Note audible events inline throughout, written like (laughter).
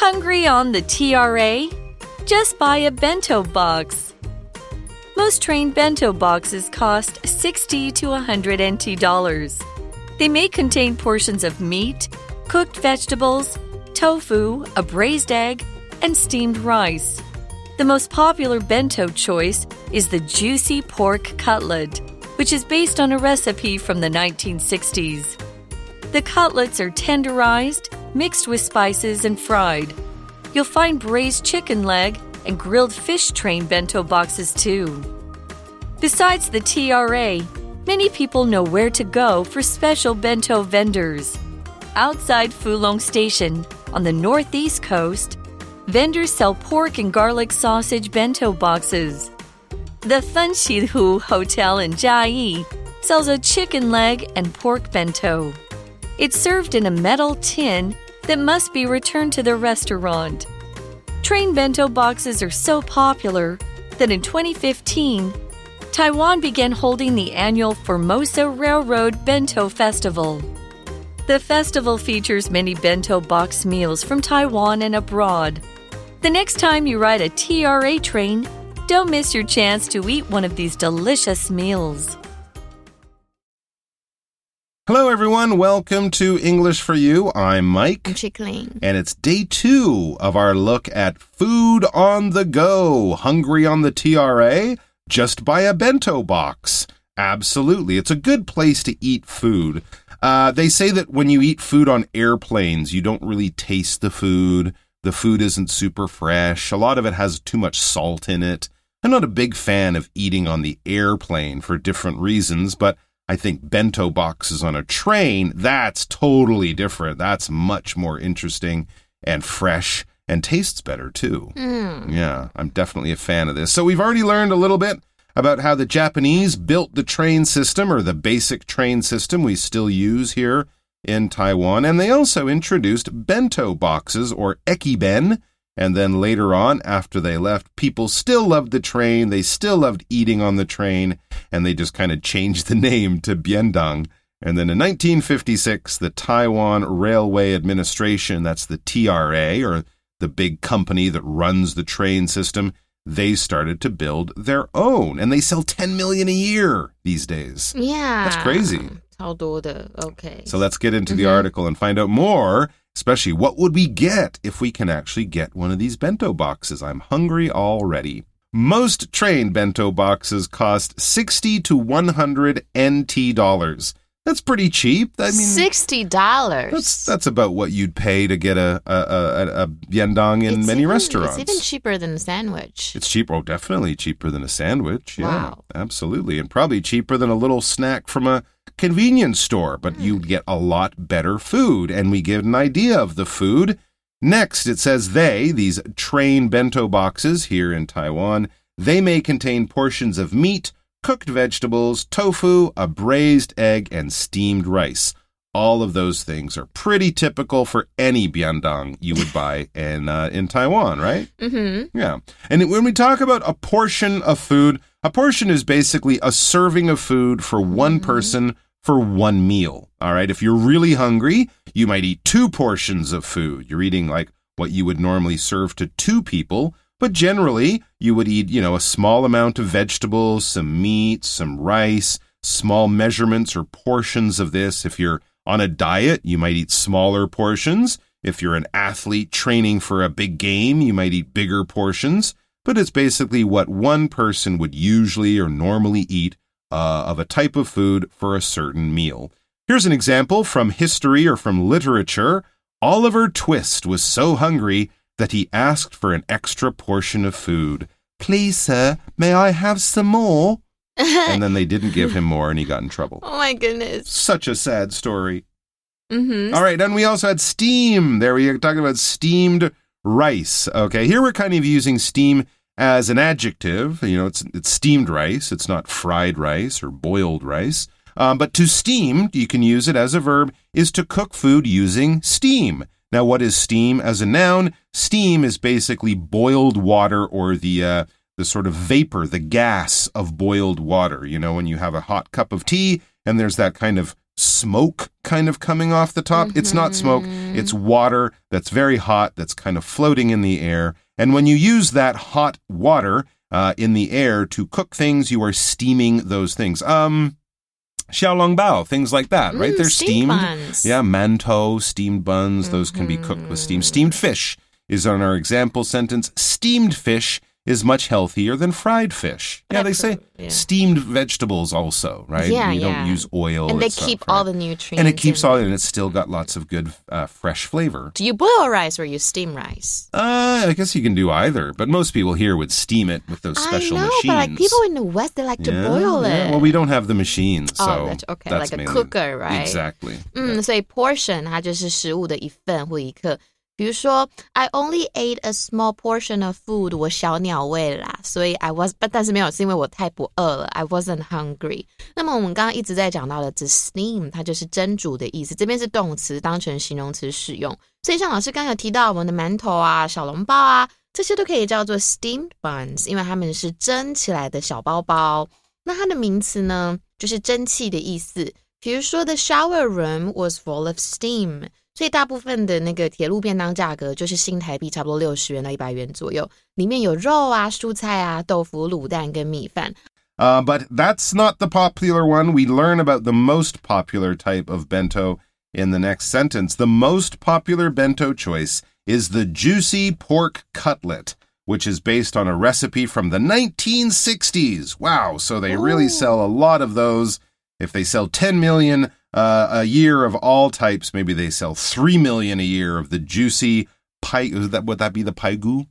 Hungry on the TRA? Just buy a bento box. Most train bento boxes cost 60 to 100 NT dollars. They may contain portions of meat, cooked vegetables, tofu, a braised egg, and steamed rice. The most popular bento choice is the juicy pork cutlet, which is based on a recipe from the 1960s. The cutlets are tenderized, mixed with spices, and fried. You'll find braised chicken leg and grilled fish train bento boxes too. Besides the TRA, many people know where to go for special bento vendors. Outside Fulong Station, on the northeast coast, vendors sell pork and garlic sausage bento boxes. The Hu Hotel in Chiayi sells a chicken leg and pork bento. It's served in a metal tin that must be returned to the restaurant. Train bento boxes are so popular that in 2015, Taiwan began holding the annual Formosa Railroad Bento Festival. The festival features many bento box meals from Taiwan and abroad. The next time you ride a TRA train, don't miss your chance to eat one of these delicious meals. Hello, everyone. Welcome to English for You. I'm Mike. I'm Chickling. And it's day two of our look at food on the go. Hungry on the TRA? Just buy a bento box. Absolutely. It's a good place to eat food. Uh, they say that when you eat food on airplanes, you don't really taste the food. The food isn't super fresh. A lot of it has too much salt in it. I'm not a big fan of eating on the airplane for different reasons, but I think bento boxes on a train, that's totally different. That's much more interesting and fresh and tastes better too. Mm. Yeah, I'm definitely a fan of this. So we've already learned a little bit about how the Japanese built the train system or the basic train system we still use here in Taiwan. And they also introduced bento boxes or ekiben and then later on, after they left, people still loved the train. They still loved eating on the train. And they just kind of changed the (laughs) name to Biendang. And then in 1956, the Taiwan Railway Administration, that's the TRA, or the big company that runs the train system, they started to build their own. And they sell 10 million a year these days. Yeah. That's crazy. 超多的. Okay. So let's get into the article and find out more Especially, what would we get if we can actually get one of these bento boxes? I'm hungry already. Most train bento boxes cost 60 to 100 NT dollars. That's pretty cheap. I mean, sixty dollars. That's that's about what you'd pay to get a a, a, a biendang in it's many even, restaurants. It's even cheaper than a sandwich. It's cheaper. Oh, definitely cheaper than a sandwich. Yeah, wow. absolutely, and probably cheaper than a little snack from a convenience store. But mm. you get a lot better food, and we get an idea of the food. Next, it says they, these train bento boxes here in Taiwan, they may contain portions of meat cooked vegetables, tofu, a braised egg, and steamed rice. All of those things are pretty typical for any biendang you would buy in uh, in Taiwan, right? Mm-hmm. Yeah. And when we talk about a portion of food, a portion is basically a serving of food for one mm-hmm. person for one meal. All right. If you're really hungry, you might eat two portions of food. You're eating like what you would normally serve to two people. But generally, you would eat, you know, a small amount of vegetables, some meat, some rice, small measurements or portions of this. If you're on a diet, you might eat smaller portions. If you're an athlete training for a big game, you might eat bigger portions. But it's basically what one person would usually or normally eat uh, of a type of food for a certain meal. Here's an example from history or from literature. Oliver Twist was so hungry that he asked for an extra portion of food. Please, sir, may I have some more? (laughs) and then they didn't give him more and he got in trouble. Oh my goodness. Such a sad story. Mm-hmm. All right, and we also had steam. There we are talking about steamed rice. Okay, here we're kind of using steam as an adjective. You know, it's it's steamed rice. It's not fried rice or boiled rice. Um, but to steam, you can use it as a verb, is to cook food using steam. Now, what is steam as a noun? Steam is basically boiled water or the uh, the sort of vapor, the gas of boiled water. You know, when you have a hot cup of tea and there's that kind of smoke kind of coming off the top. It's not smoke, it's water that's very hot, that's kind of floating in the air. And when you use that hot water uh, in the air to cook things, you are steaming those things. Um, xiaolongbao, things like that, right? Mm, They're steamed steamed. buns. Yeah, mantou, steamed buns, those can be cooked with steam. Steamed fish is on our example sentence. Steamed fish is much healthier than fried fish. Yeah, they say Yeah. steamed vegetables also, right? Yeah, you yeah. don't use oil. and they it's not keep fried. all the nutrients. and it keeps in. all and it's still got lots of good uh, fresh flavor. Do you boil rice or you steam rice? Uh, I guess you can do either, but most people here would steam it with those special I know, machines. but like people in the West, they like to Yeah, boil it. yeah. Well, we don't have the machines, so Oh, that's okay, that's like a mainly- cooker, right? Exactly. 嗯，所以 portion 它就是食物的一份或一克。 比如说，I only ate a small portion of food，我小鸟胃啦，所以 I was，但但是没有，是因为我太不饿了，I wasn't hungry。那么我们刚刚一直在讲到的，这 steam 它就是蒸煮的意思，这边是动词当成形容词使用。所以像老师刚才提到我们的馒头啊、小笼包啊，这些都可以叫做 steamed buns，因为它们是蒸起来的小包包。那它的名词呢，就是蒸汽的意思。比如说，the shower room was full of steam，所以大部分的那个铁路便当价格就是新台币差不多六十元到一百元左右，里面有肉啊、蔬菜啊、豆腐、卤蛋跟米饭。 Uh, but that's not the popular one. We learn about the most popular type of bento in the next sentence. The most popular bento choice is the juicy pork cutlet, which is based on a recipe from the 1960s. Wow, so they really Ooh. sell a lot of those. If they sell 10 million uh, a year of all types, maybe they sell 3 million a year of the juicy. Would that, would that be the paigu?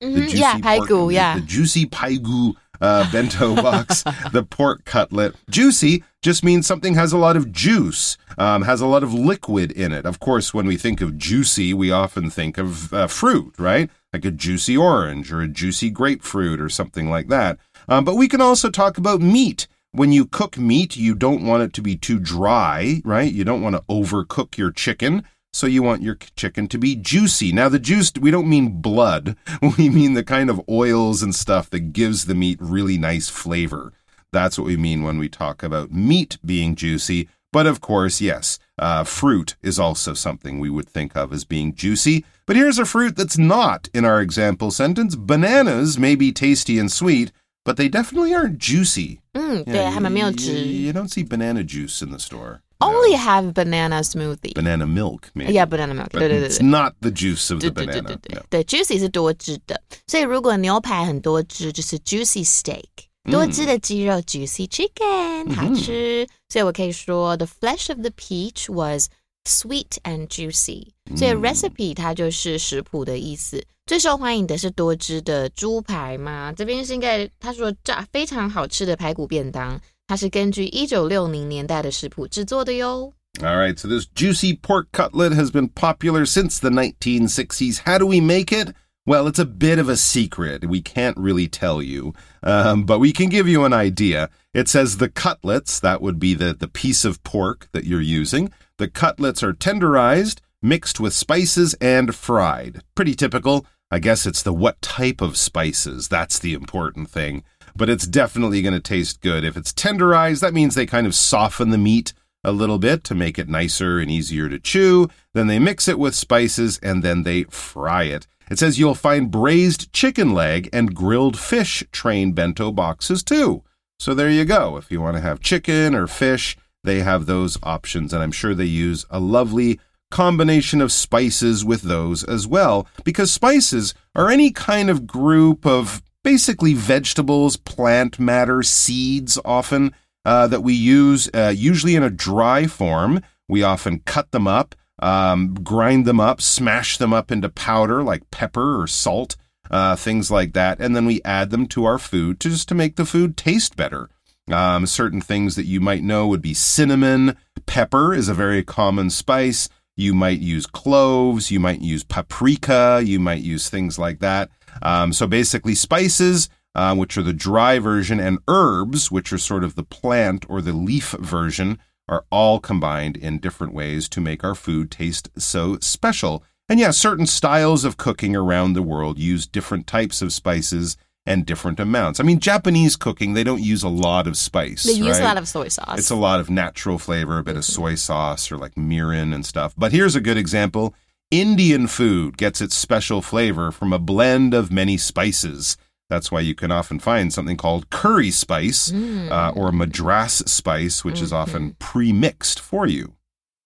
the Mhm, juicy yeah, pork- paigu, the- yeah. the juicy paigu uh, (laughs) bento box, the pork cutlet. Juicy just means something has a lot of juice, um, has a lot of liquid in it. Of course, when we think of juicy, we often think of uh, fruit, right? Like a juicy orange or a juicy grapefruit or something like that. Um, but we can also talk about meat. When you cook meat, you don't want it to be too dry, right? You don't want to overcook your chicken. So you want your chicken to be juicy. Now the juice, we don't mean blood. (laughs) We mean the kind of oils and stuff that gives the meat really nice flavor. That's what we mean when we talk about meat being juicy. But of course, yes, uh, fruit is also something we would think of as being juicy. But here's a fruit that's not in our example sentence. Bananas may be tasty and sweet, but they definitely aren't juicy. 嗯，对 Yeah, 他们没有 you, 汁 you don't see banana juice in the store. No. Only have banana smoothie. banana milk, maybe. Yeah, banana milk. But 对对对 it's 对。 not the juice of the 对对对 banana. 对对 no. 对，juicy 是多汁的，所以如果牛排很多汁，就是 juicy steak，多汁的鸡肉、juicy chicken，好吃。所以我可以说，the flesh of the peach was sweet and juicy。所以 recipe 它就是食谱的意思。最受欢迎的是多汁的猪排嘛，这边是应该他说炸非常好吃的排骨便当，它是根据一九六零年代的食谱制作的哟。 All right, so this juicy pork cutlet has been popular since the 1960s. How do we make it? Well, it's a bit of a secret. We can't really tell you, um, but we can give you an idea. It says the cutlets, that would be the, the piece of pork that you're using. The cutlets are tenderized, mixed with spices, and fried. Pretty typical. I guess it's the what type of spices. That's the important thing. But it's definitely going to taste good. If it's tenderized, that means they kind of soften the meat a little bit to make it nicer and easier to chew. Then they mix it with spices and then they fry it. It says you'll find braised chicken leg and grilled fish train bento boxes too. So there you go. If you want to have chicken or fish, they have those options. And I'm sure they use a lovely combination of spices with those as well, because spices are any kind of group of basically vegetables, plant matter, seeds often uh, that we use, uh, usually in a dry form. We often cut them up, um, grind them up, smash them up into powder like pepper or salt, uh, things like that, and then we add them to our food just to make the food taste better. Um, certain things that you might know would be cinnamon. Pepper is a very common spice. You might use cloves. You might use paprika. You might use things like that. Um, so basically, spices, uh, which are the dry version, and herbs, which are sort of the plant or the leaf version, are all combined in different ways to make our food taste so special. And yeah, certain styles of cooking around the world use different types of spices and different amounts. I mean, Japanese cooking, they don't use a lot of spice. They use a right? lot of soy sauce. It's a lot of natural flavor, a bit of soy sauce or like mirin and stuff. But here's a good example Indian food gets its special flavor from a blend of many spices. That's why you can often find something called curry spice uh, or madras spice, which is often pre mixed for you.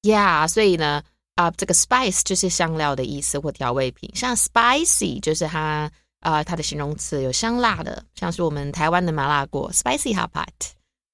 Yeah，所以呢，啊、这个 spice 就是香料的意思或调味品，像 spicy 就是它 呃它的形容词有香辣的，像是我们台湾的麻辣锅 spicy hot pot，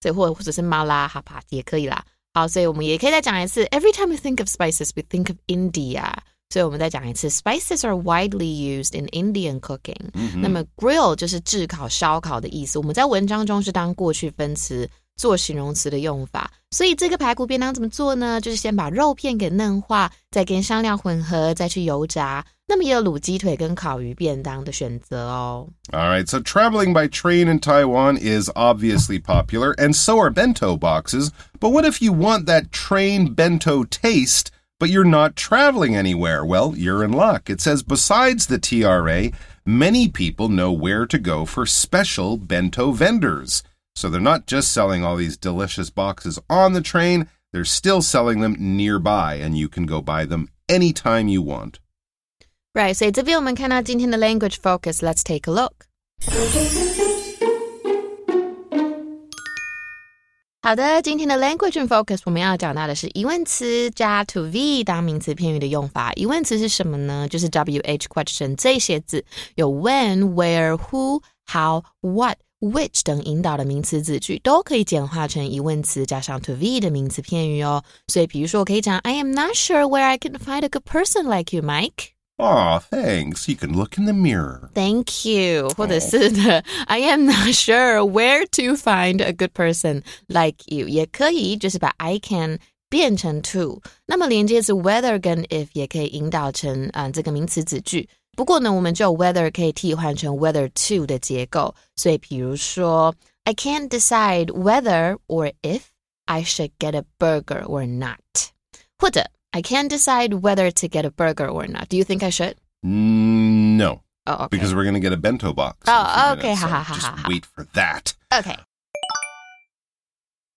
所以或或者是麻辣 hot pot 也可以啦。好，所以我们也可以再讲一次，Every time we think of spices, we think of India。所以我们再讲一次，spices are widely used in Indian cooking、那么 grill 就是炙烤、烧烤的意思，我们在文章中是当过去分词做形容词的用法。所以这个排骨便当怎么做呢？就是先把肉片给嫩化，再跟香料混合，再去油炸。那么也有卤鸡腿跟烤鱼便当的选择哦。 All right, so traveling by train in Taiwan is obviously popular, and so are bento boxes. But what if you want that train bento taste, but you're not traveling anywhere? Well, you're in luck. It says besides the TRA, many people know where to go for special bento vendors. So they're not just selling all these delicious boxes on the train, they're still selling them nearby, and you can go buy them anytime you want. Right，所以这边我们看到今天的 language focus。Let's take a look。(laughs) 好的，今天的 language and focus 我们要讲到的是疑问词加 to v 当名词片语的用法。疑问词是什么呢？就是 W H question 这些字，有 when、where、who、how、what、 which 等引导的名词子句，都可以简化成疑问词加上 to v 的名词片语哦。所以，比如说，我可以讲 I am not sure where I can find a good person like you, Mike。 Aw, thanks. You can look in the mirror. Thank you，或者是的、i am not sure where to find a good person like you，也可以就是把 I can 变成 to。那么连接词 whether 跟 if 也可以引导成嗯、呃这个名词子句。 不过呢，我们只有 whether 可以替换成 whether to 的结构。所以比如说，I can't decide whether or if I should get a burger or not，或者 I can't decide whether to get a burger or not. Do you think I should? Mm, no. Oh, okay. because we're going to get a bento box. in a Oh, few okay. minutes, Ha, so ha, ha, just ha, ha. wait for that. okay.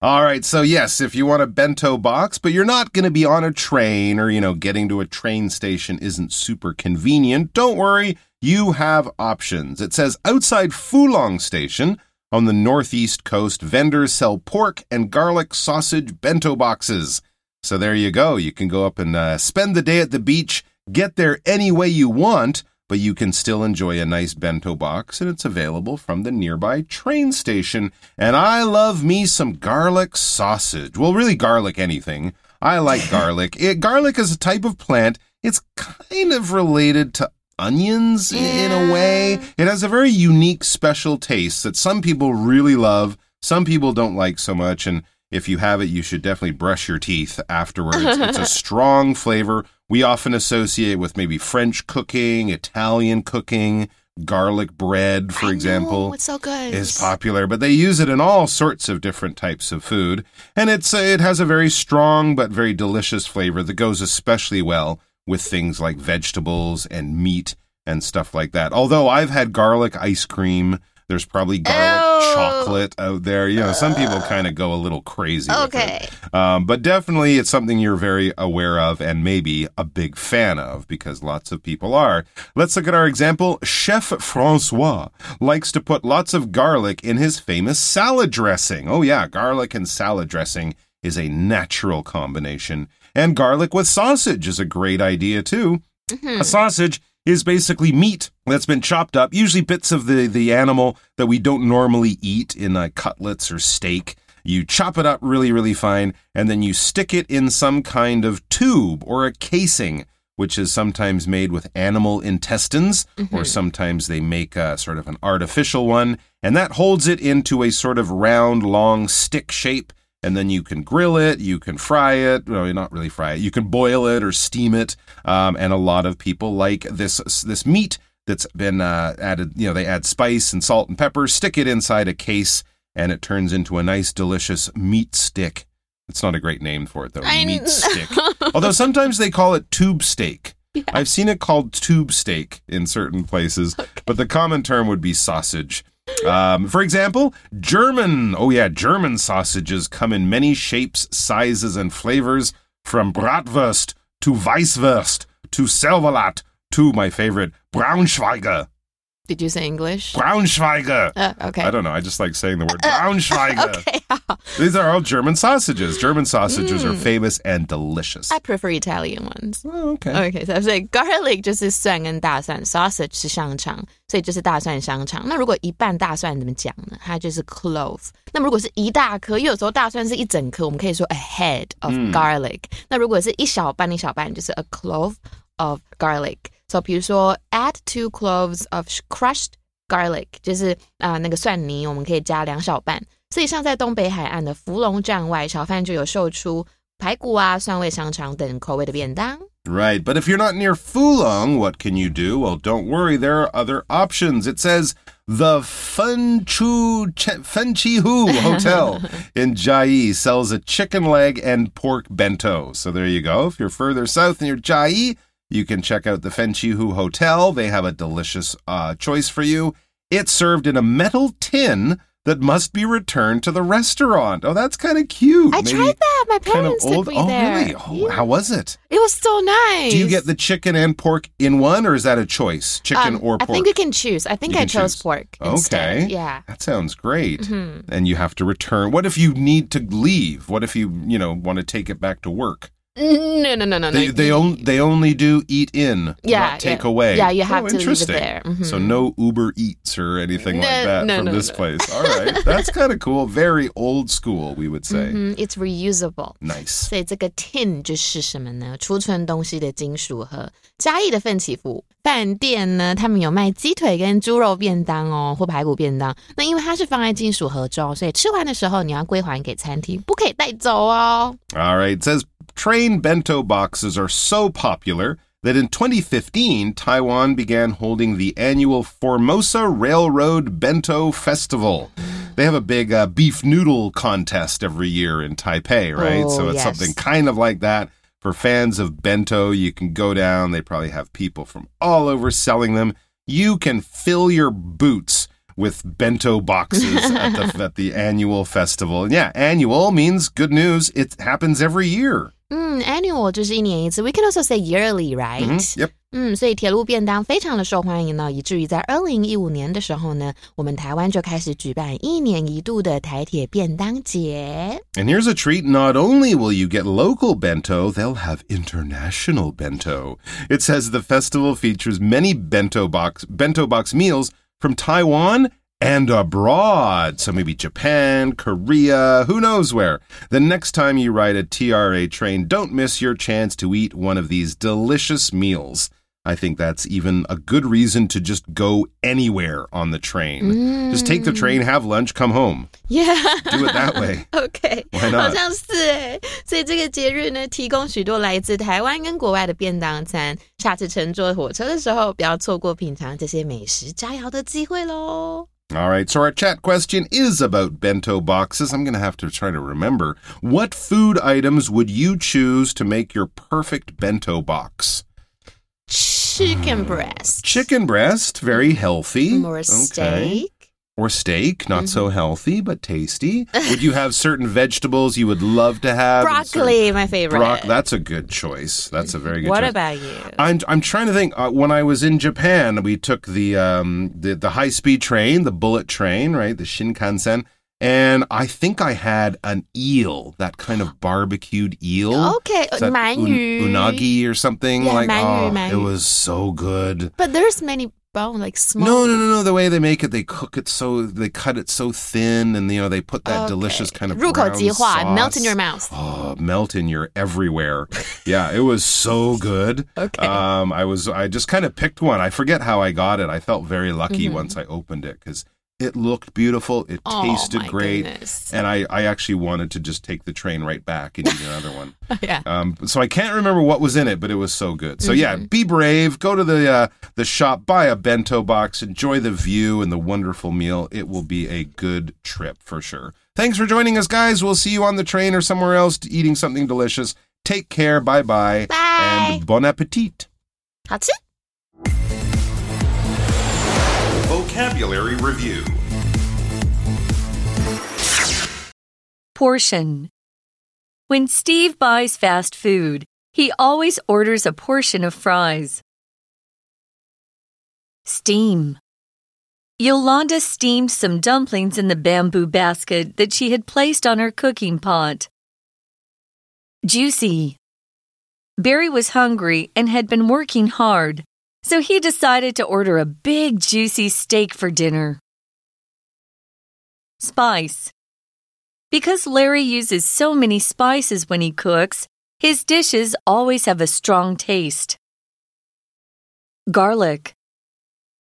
All right. So yes, if you want a bento box, but you're not going to be on a train or, you know, getting to a train station isn't super convenient, don't worry. You have options. It says outside Fulong Station on the northeast coast, vendors sell pork and garlic sausage bento boxes. So there you go. You can go up and uh, spend the day at the beach, get there any way you want, but you can still enjoy a nice bento box, and it's available from the nearby train station. And I love me some garlic sausage. Well, really, garlic anything. I like (laughs) garlic. It, garlic is a type of plant. It's kind of related to onions i- in a way. It has a very unique, special taste that some people really love, some people don't like so much. And if you have it, you should definitely brush your teeth afterwards. it's a (laughs) strong flavor. We often associate with maybe French cooking, Italian cooking, garlic bread, for I example know, it's so good. is popular, but they use it in all sorts of different types of food, and it's uh, it has a very strong but very delicious flavor that goes especially well with things like vegetables and meat and stuff like that. Although I've had garlic ice cream, there's probably garlic. Chocolate out there. You know, some people kind of go a little crazy. with it. Okay. Um, but definitely it's something you're very aware of and maybe a big fan of because lots of people are. Let's look at our example. Chef Francois likes to put lots of garlic in his famous salad dressing. Oh, yeah, garlic and salad dressing is a natural combination. And garlic with sausage is a great idea too. A sausage is basically meat that's been chopped up, usually bits of the, the animal that we don't normally eat in uh, cutlets or steak. You chop it up really, really fine, and then you stick it in some kind of tube or a casing, which is sometimes made with animal intestines, or sometimes they make a sort of an artificial one, and that holds it into a sort of round, long stick shape and then you can grill it, you can fry it. No, not really fry it. You can boil it or steam it. Um, and a lot of people like this this meat that's been uh, added. You know, they add spice and salt and pepper, stick it inside a case, and it turns into a nice, delicious meat stick. It's not a great name for it though, I meat stick. (laughs) Although sometimes they call it tube steak. I've seen it called tube steak in certain places, (laughs) but the common term would be sausage. Um, for example, German. Oh, yeah, German sausages come in many shapes, sizes, and flavors from Bratwurst to Weisswurst to Cervelat to my favorite, Braunschweiger. Did you say English? Braunschweiger. Uh, okay. I don't know. I just like saying the word Braunschweiger. (laughs) okay. These are all German sausages. German sausages are famous and delicious. I prefer Italian ones. Oh, okay. OK，所以 garlic 就是蒜跟大蒜，sausage 是香肠，所以就是大蒜香肠。那如果一半大蒜怎么讲呢？它就是 clove。那么如果是一大颗，因为有时候大蒜是一整颗，我们可以说 a head of garlic。那如果是一小半一小半，就是 a clove of garlic。 so 比如说 add two cloves of crushed garlic，就是啊、呃、那个蒜泥，我们可以加两小瓣。所以像在东北海岸的福隆站外，炒饭就有售出排骨啊、蒜味香肠等口味的便当。Right, but if you're not near Fulong, what can you do? Well, don't worry, there are other options. It says the Fenchu Hu (laughs) Hotel in Jai sells a chicken leg and pork bento. So there you go. If you're further south and you're Jai, you can check out the Fenchihu Hotel. They have a delicious uh, choice for you. It's served in a metal tin that must be returned to the restaurant. Oh, that's kind of cute. I Maybe tried that. My Kind of parents took me Oh, there. really? Oh, Yeah. how was it? It was so nice. Do you get the chicken and pork in one, or is that a choice? Chicken Um, or pork? I think you can choose. I think You I chose choose. pork Okay. Yeah. That sounds great. Mhm. And you have to return. What if you need to leave? What if you, you know, want to take it back to work? No, no, no, no. They, no. they, on, they only do eat in, yeah, take yeah. away. Yeah, you have oh, to leave it there. Mm-hmm. So no Uber Eats or anything no, like that no, from this place. (laughs) All right, that's kind of cool. Very old school, we would say. Mm-hmm. It's reusable. Nice. 所以这个 tin 就是什么呢？储存东西的金属盒。嘉义的奋起湖饭店呢，他们有卖鸡腿跟猪肉便当哦，或排骨便当。那因为它是放在金属盒中，所以吃完的时候你要归还给餐厅，不可以带走哦。All right, says train bento boxes are so popular that in 2015, Taiwan began holding the annual Formosa Railroad Bento Festival. They have a big uh, beef noodle contest every year in Taipei, right? Oh, so it's yes. something kind of like that. For fans of bento, you can go down. They probably have people from all over selling them. You can fill your boots with bento boxes at the (laughs) at the annual festival. And yeah, annual means good news. It happens every year. 嗯，annual 就是一年一次，we can also say yearly, right？、 Mhm. Yep. 嗯，所以铁路便当非常的受欢迎呢，以至于在二零一五年的时候呢，我们台湾就开始举办一年一度的台铁便当节。 And here's a treat. Not only will you get local bento, they'll have international bento. It says the festival features many bento box bento box meals from Taiwan and abroad. So maybe Japan, Korea, who knows where. The next time you ride a TRA train, don't miss your chance to eat one of these delicious meals. I think that's even a good reason to just go anywhere on the train. Just take the train, have lunch, come home. Yeah， Do it that way. (laughs) OK， Why not? 好像是哎，所以这个节日呢，提供许多来自台湾跟国外的便当餐。下次乘坐火车的时候，不要错过品尝这些美食佳肴的机会喽。 All right, so our chat question is about bento boxes. I'm going to have to try to remember. What food items would you choose to make your perfect bento box? Chicken breast Chicken breast, very healthy. or Okay. steak or steak, not mm-hmm. so healthy but tasty? would you have certain vegetables you would love to have? Broccoli, my favorite. Bro- that's a good choice. That's a very good. What choice. about you? I'm I'm trying to think. Uh, when I was in Japan, we took the um the the high speed train, the bullet train, right, the Shinkansen. And I think I had an eel, that kind of barbecued eel. Okay, un- unagi or something yeah, like. Manyu, oh. It was so good. But there's many bone like small. No, no, no, no. The way they make it, they cook it so they cut it so thin, and you know they put that Okay. delicious kind of 入口 brown 即化 melt in sauce. your mouth. Oh, melt in your everywhere. yeah, it was so good. (laughs) Okay. Um, I was I just kind of picked one. I forget how I got it. I felt very lucky Mm-hmm. once I opened it because it looked beautiful. It Oh, tasted great. goodness. And I, I actually wanted to just take the train right back and eat another one. (laughs) yeah. Um, so I can't remember what was in it, but it was so good. So yeah, Mm-hmm. be brave. Go to the uh, the shop, buy a bento box, enjoy the view and the wonderful meal. It will be a good trip for sure. Thanks for joining us, guys. We'll see you on the train or somewhere else eating something delicious. Take care. Bye bye. Bye. And bon appetit. 好吃。Vocabulary Review Portion. When Steve buys fast food, he always orders a portion of fries. Steam. Yolanda steamed some dumplings in the bamboo basket that she had placed on her cooking pot. Juicy. Barry was hungry and had been working hard, so he decided to order a big juicy steak for dinner. Spice. Because Larry uses so many spices when he cooks, his dishes always have a strong taste. Garlic.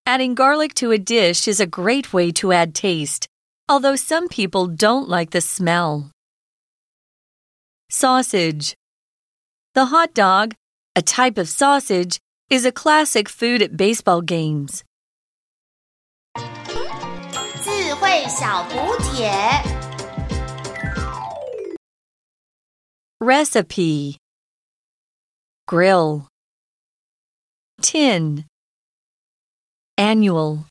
Adding garlic to a dish is a great way to add taste, although some people don't like the smell. Sausage. The hot dog, a type of sausage, is a classic food at baseball games. 智慧小补帖。 Recipe Grill Tin Annual